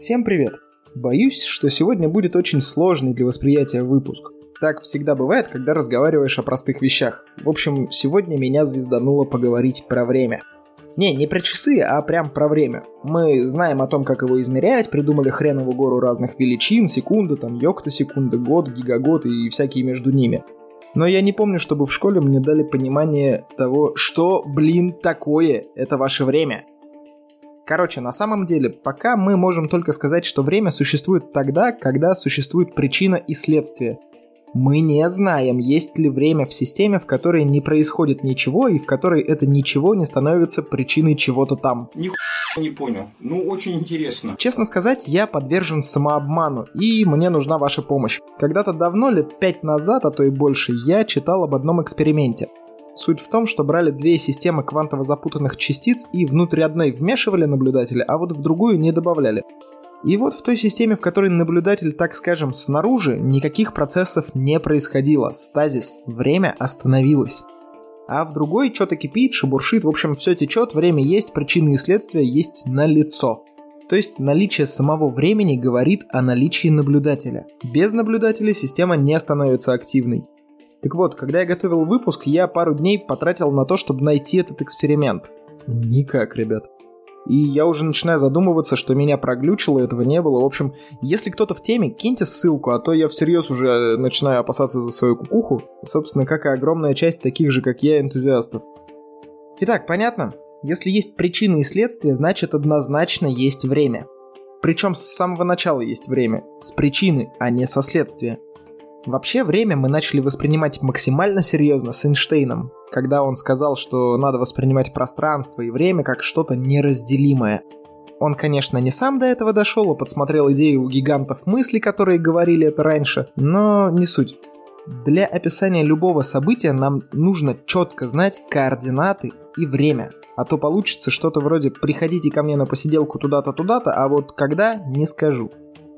Всем привет! Боюсь, что сегодня будет очень сложный для восприятия выпуск. Так всегда бывает, когда разговариваешь о простых вещах. В общем, сегодня меня звездануло поговорить про время. Не, не про часы, а прям про время. Мы знаем о том, как его измерять, придумали хреновую гору разных величин, секунды, там, йокта-секунды, год, гигагод и всякие между ними. Но я не помню, чтобы в школе мне дали понимание того, что, блин, такое это ваше время. Короче, на самом деле, пока мы можем только сказать, что время существует тогда, когда существует причина и следствие. Мы не знаем, есть ли время в системе, в которой не происходит ничего, и в которой это ничего не становится причиной чего-то там. Нихуя не понял. Ну, очень интересно. Честно сказать, я подвержен самообману, и мне нужна ваша помощь. Когда-то давно, лет пять назад, а то и больше, я читал об одном эксперименте. Суть в том, что брали две системы квантово запутанных частиц и внутрь одной вмешивали наблюдателя, а вот в другую не добавляли. И вот в той системе, в которой наблюдатель, так скажем, снаружи, никаких процессов не происходило. Стазис. Время остановилось. А в другой что-то кипит, шебуршит, в общем, все течет, время есть, причины и следствия есть на лицо. То есть наличие самого времени говорит о наличии наблюдателя. Без наблюдателя система не становится активной. Так вот, когда я готовил выпуск, я пару дней потратил на то, чтобы найти этот эксперимент. Никак, ребят. И я уже начинаю задумываться, что меня проглючило, этого не было. В общем, если кто-то в теме, киньте ссылку, а то я всерьез уже э, начинаю опасаться за свою кукуху. Собственно, как и огромная часть таких же, как я, энтузиастов. Итак, понятно? Если есть причины и следствия, значит однозначно есть время. Причем с самого начала есть время. С причины, а не со следствия. Вообще, время мы начали воспринимать максимально серьезно с Эйнштейном, когда он сказал, что надо воспринимать пространство и время как что-то неразделимое. Он, конечно, не сам до этого дошел, а подсмотрел идею у гигантов мысли, которые говорили это раньше, но не суть. Для описания любого события нам нужно четко знать координаты и время. А то получится что-то вроде «приходите ко мне на посиделку туда-то, туда-то», а вот когда – не скажу.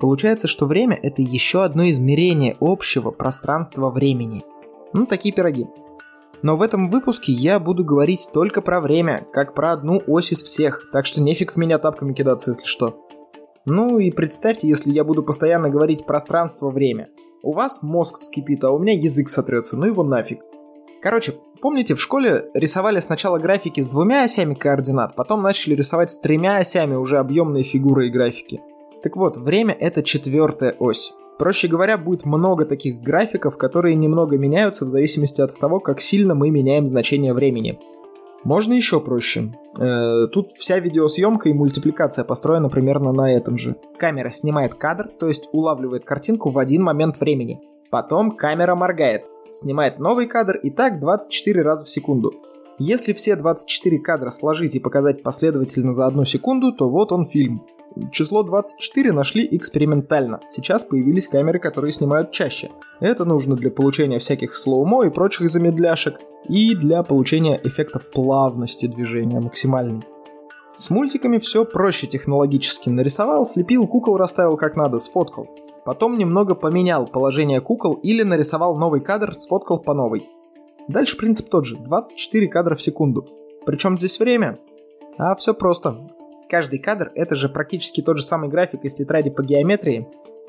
Получается, что время — это еще одно измерение общего пространства-времени. Ну, такие пироги. Но в этом выпуске я буду говорить только про время, как про одну ось из всех, так что нефиг в меня тапками кидаться, если что. Ну и представьте, если я буду постоянно говорить пространство-время. У вас мозг вскипит, а у меня язык сотрется, ну его нафиг. Короче, помните, в школе рисовали сначала графики с двумя осями координат, потом начали рисовать с тремя осями уже объемные фигуры и графики. Так вот, время это четвертая ось. Проще говоря, будет много таких графиков, которые немного меняются в зависимости от того, как сильно мы меняем значение времени. Можно еще проще. Э, тут вся видеосъемка и мультипликация построена примерно на этом же. Камера снимает кадр, то есть улавливает картинку в один момент времени. Потом камера моргает, снимает новый кадр и так 24 раза в секунду. Если все 24 кадра сложить и показать последовательно за одну секунду, то вот он фильм. Число 24 нашли экспериментально. Сейчас появились камеры, которые снимают чаще. Это нужно для получения всяких слоумо и прочих замедляшек, и для получения эффекта плавности движения максимальной. С мультиками все проще технологически. Нарисовал, слепил, кукол расставил как надо, сфоткал. Потом немного поменял положение кукол или нарисовал новый кадр, сфоткал по новой. Дальше принцип тот же, 24 кадра в секунду. Причем здесь время? А все просто каждый кадр — это же практически тот же самый график из тетради по геометрии.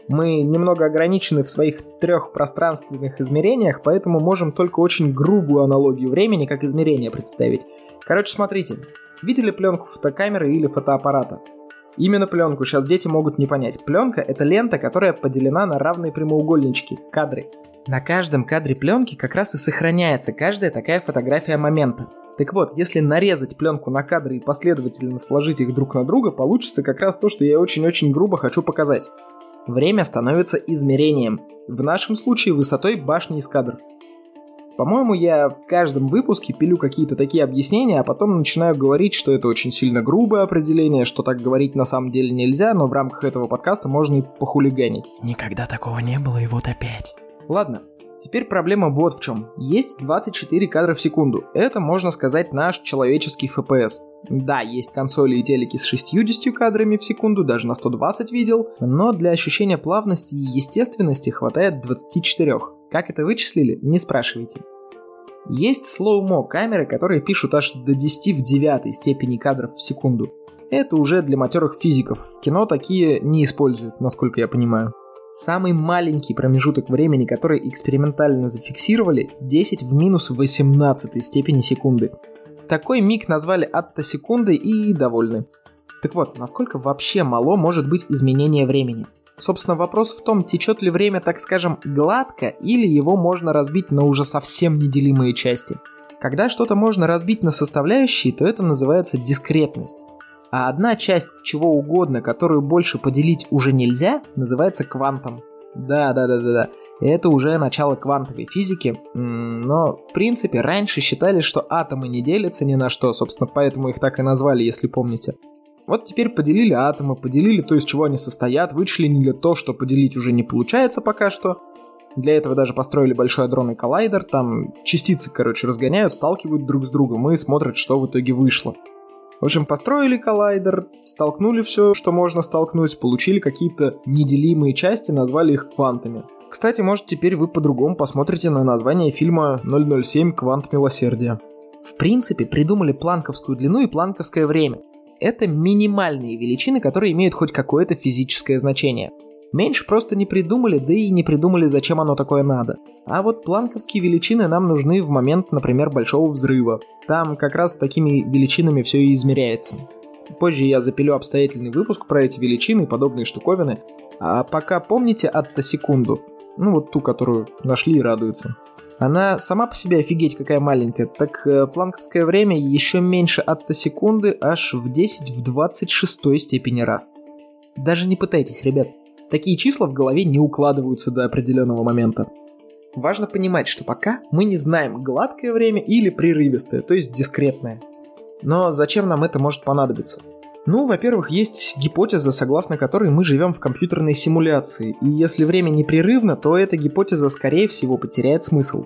Мы немного ограничены в своих трех пространственных измерениях, поэтому можем только очень грубую аналогию времени как измерение представить. Короче, смотрите. Видели пленку фотокамеры или фотоаппарата? Именно пленку сейчас дети могут не понять. Пленка — это лента, которая поделена на равные прямоугольнички, кадры. На каждом кадре пленки как раз и сохраняется каждая такая фотография момента. Так вот, если нарезать пленку на кадры и последовательно сложить их друг на друга, получится как раз то, что я очень-очень грубо хочу показать. Время становится измерением, в нашем случае высотой башни из кадров. По-моему, я в каждом выпуске пилю какие-то такие объяснения, а потом начинаю говорить, что это очень сильно грубое определение, что так говорить на самом деле нельзя, но в рамках этого подкаста можно и похулиганить. Никогда такого не было, и вот опять. Ладно, Теперь проблема вот в чем. Есть 24 кадра в секунду. Это, можно сказать, наш человеческий FPS. Да, есть консоли и телеки с 60 кадрами в секунду, даже на 120 видел, но для ощущения плавности и естественности хватает 24. Как это вычислили, не спрашивайте. Есть слоумо камеры, которые пишут аж до 10 в девятой степени кадров в секунду. Это уже для матерых физиков. В кино такие не используют, насколько я понимаю. Самый маленький промежуток времени, который экспериментально зафиксировали, 10 в минус 18 степени секунды. Такой миг назвали аттосекундой и довольны. Так вот, насколько вообще мало может быть изменение времени? Собственно, вопрос в том, течет ли время, так скажем, гладко, или его можно разбить на уже совсем неделимые части. Когда что-то можно разбить на составляющие, то это называется дискретность. А одна часть чего угодно, которую больше поделить уже нельзя, называется квантом. Да, да, да, да, да. Это уже начало квантовой физики, но в принципе раньше считали, что атомы не делятся ни на что, собственно, поэтому их так и назвали, если помните. Вот теперь поделили атомы, поделили то, из чего они состоят, вычленили то, что поделить уже не получается пока что. Для этого даже построили большой адронный коллайдер, там частицы, короче, разгоняют, сталкивают друг с другом и смотрят, что в итоге вышло. В общем, построили коллайдер, столкнули все, что можно столкнуть, получили какие-то неделимые части, назвали их квантами. Кстати, может теперь вы по-другому посмотрите на название фильма 007 «Квант милосердия». В принципе, придумали планковскую длину и планковское время – это минимальные величины, которые имеют хоть какое-то физическое значение. Меньше просто не придумали, да и не придумали, зачем оно такое надо. А вот планковские величины нам нужны в момент, например, большого взрыва. Там как раз такими величинами все и измеряется. Позже я запилю обстоятельный выпуск про эти величины и подобные штуковины. А пока помните аттосекунду? Ну вот ту, которую нашли и радуются. Она сама по себе офигеть какая маленькая, так э, планковское время еще меньше аттосекунды аж в 10 в 26 степени раз. Даже не пытайтесь, ребят. Такие числа в голове не укладываются до определенного момента. Важно понимать, что пока мы не знаем, гладкое время или прерывистое, то есть дискретное. Но зачем нам это может понадобиться? Ну, во-первых, есть гипотеза, согласно которой мы живем в компьютерной симуляции, и если время непрерывно, то эта гипотеза, скорее всего, потеряет смысл.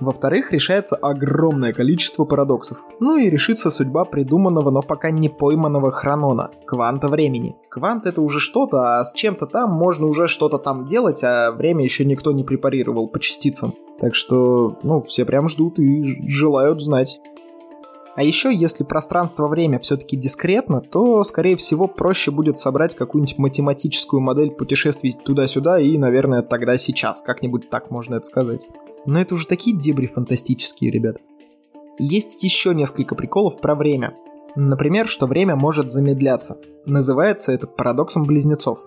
Во-вторых, решается огромное количество парадоксов. Ну и решится судьба придуманного, но пока не пойманного хронона, кванта времени. Квант это уже что-то, а с чем-то там можно уже что-то там делать, а время еще никто не препарировал по частицам. Так что, ну, все прям ждут и желают знать. А еще, если пространство-время все-таки дискретно, то, скорее всего, проще будет собрать какую-нибудь математическую модель путешествий туда-сюда и, наверное, тогда сейчас, как-нибудь так можно это сказать. Но это уже такие дебри фантастические, ребят. Есть еще несколько приколов про время. Например, что время может замедляться. Называется это парадоксом близнецов.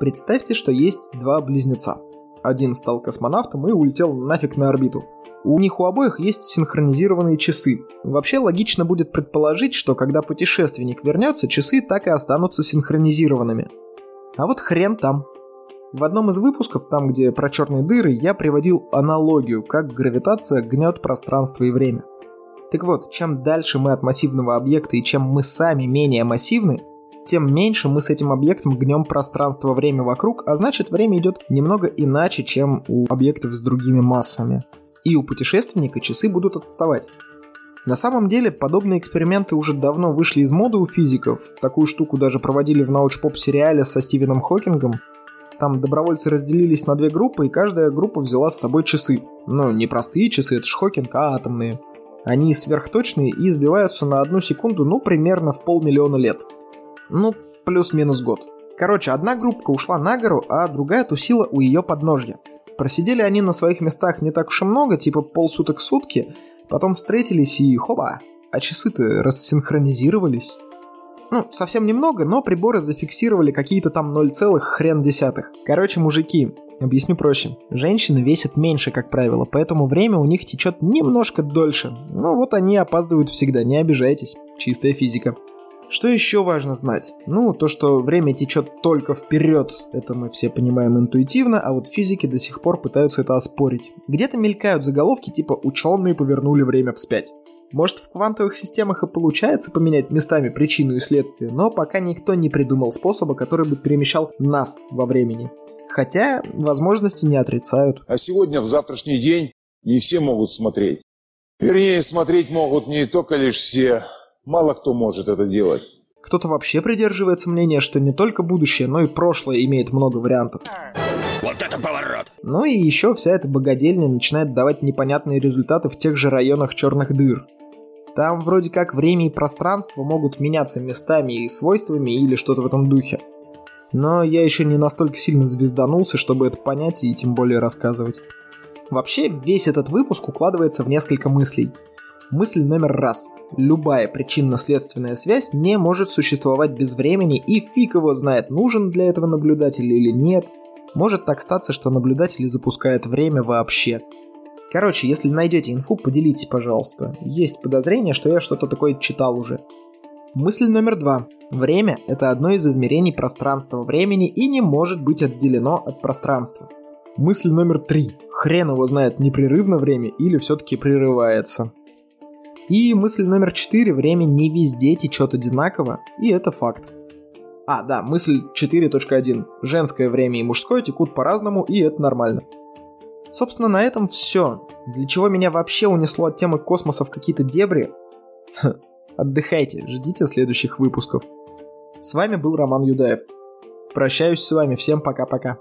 Представьте, что есть два близнеца. Один стал космонавтом и улетел нафиг на орбиту. У них у обоих есть синхронизированные часы. Вообще логично будет предположить, что когда путешественник вернется, часы так и останутся синхронизированными. А вот хрен там. В одном из выпусков, там где про черные дыры, я приводил аналогию, как гравитация гнет пространство и время. Так вот, чем дальше мы от массивного объекта и чем мы сами менее массивны, тем меньше мы с этим объектом гнем пространство-время вокруг, а значит время идет немного иначе, чем у объектов с другими массами и у путешественника часы будут отставать. На самом деле, подобные эксперименты уже давно вышли из моды у физиков. Такую штуку даже проводили в научпоп-сериале со Стивеном Хокингом. Там добровольцы разделились на две группы, и каждая группа взяла с собой часы. Ну, не простые часы, это ж Хокинг, а атомные. Они сверхточные и сбиваются на одну секунду, ну, примерно в полмиллиона лет. Ну, плюс-минус год. Короче, одна группка ушла на гору, а другая тусила у ее подножья. Просидели они на своих местах не так уж и много, типа полсуток сутки, потом встретились и хоба, а часы-то рассинхронизировались. Ну, совсем немного, но приборы зафиксировали какие-то там 0, хрен десятых. Короче, мужики, объясню проще. Женщины весят меньше, как правило, поэтому время у них течет немножко дольше. Ну вот они опаздывают всегда, не обижайтесь. Чистая физика. Что еще важно знать? Ну, то, что время течет только вперед, это мы все понимаем интуитивно, а вот физики до сих пор пытаются это оспорить. Где-то мелькают заголовки типа «ученые повернули время вспять». Может, в квантовых системах и получается поменять местами причину и следствие, но пока никто не придумал способа, который бы перемещал нас во времени. Хотя возможности не отрицают. А сегодня, в завтрашний день, не все могут смотреть. Вернее, смотреть могут не только лишь все, Мало кто может это делать. Кто-то вообще придерживается мнения, что не только будущее, но и прошлое имеет много вариантов. Вот это поворот! Ну и еще вся эта богадельня начинает давать непонятные результаты в тех же районах черных дыр. Там вроде как время и пространство могут меняться местами и свойствами или что-то в этом духе. Но я еще не настолько сильно звезданулся, чтобы это понять и тем более рассказывать. Вообще, весь этот выпуск укладывается в несколько мыслей. Мысль номер раз. Любая причинно-следственная связь не может существовать без времени, и фиг его знает, нужен для этого наблюдатель или нет. Может так статься, что наблюдатели запускают время вообще. Короче, если найдете инфу, поделитесь, пожалуйста. Есть подозрение, что я что-то такое читал уже. Мысль номер два. Время – это одно из измерений пространства-времени и не может быть отделено от пространства. Мысль номер три. Хрен его знает, непрерывно время или все-таки прерывается. И мысль номер четыре. Время не везде течет одинаково, и это факт. А, да, мысль 4.1. Женское время и мужское текут по-разному, и это нормально. Собственно, на этом все. Для чего меня вообще унесло от темы космоса в какие-то дебри? Отдыхайте, ждите следующих выпусков. С вами был Роман Юдаев. Прощаюсь с вами, всем пока-пока.